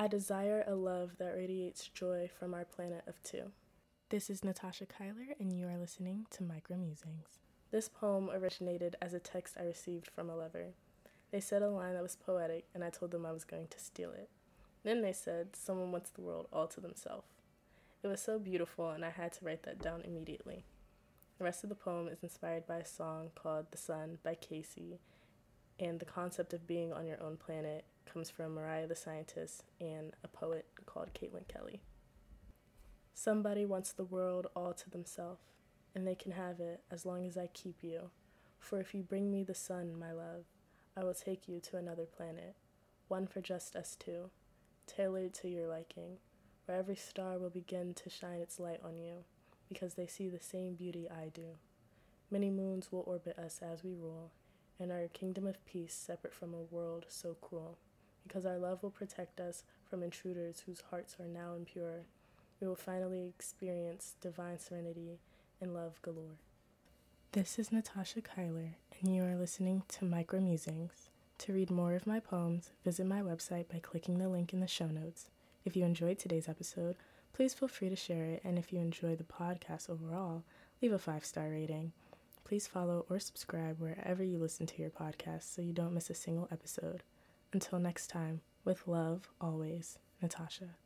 I desire a love that radiates joy from our planet of two. This is Natasha Kyler, and you are listening to Micro Musings. This poem originated as a text I received from a lover. They said a line that was poetic, and I told them I was going to steal it. Then they said, Someone wants the world all to themselves. It was so beautiful, and I had to write that down immediately. The rest of the poem is inspired by a song called The Sun by Casey, and the concept of being on your own planet comes from Mariah the Scientist and a poet called Caitlin Kelly. Somebody wants the world all to themselves, and they can have it as long as I keep you. For if you bring me the sun, my love, I will take you to another planet, one for just us two, tailored to your liking, where every star will begin to shine its light on you, because they see the same beauty I do. Many moons will orbit us as we rule, and our kingdom of peace separate from a world so cruel. Because our love will protect us from intruders whose hearts are now impure, we will finally experience divine serenity and love galore. This is Natasha Kyler, and you are listening to Micro Musings. To read more of my poems, visit my website by clicking the link in the show notes. If you enjoyed today's episode, please feel free to share it, and if you enjoy the podcast overall, leave a five star rating. Please follow or subscribe wherever you listen to your podcast so you don't miss a single episode. Until next time, with love, always, Natasha.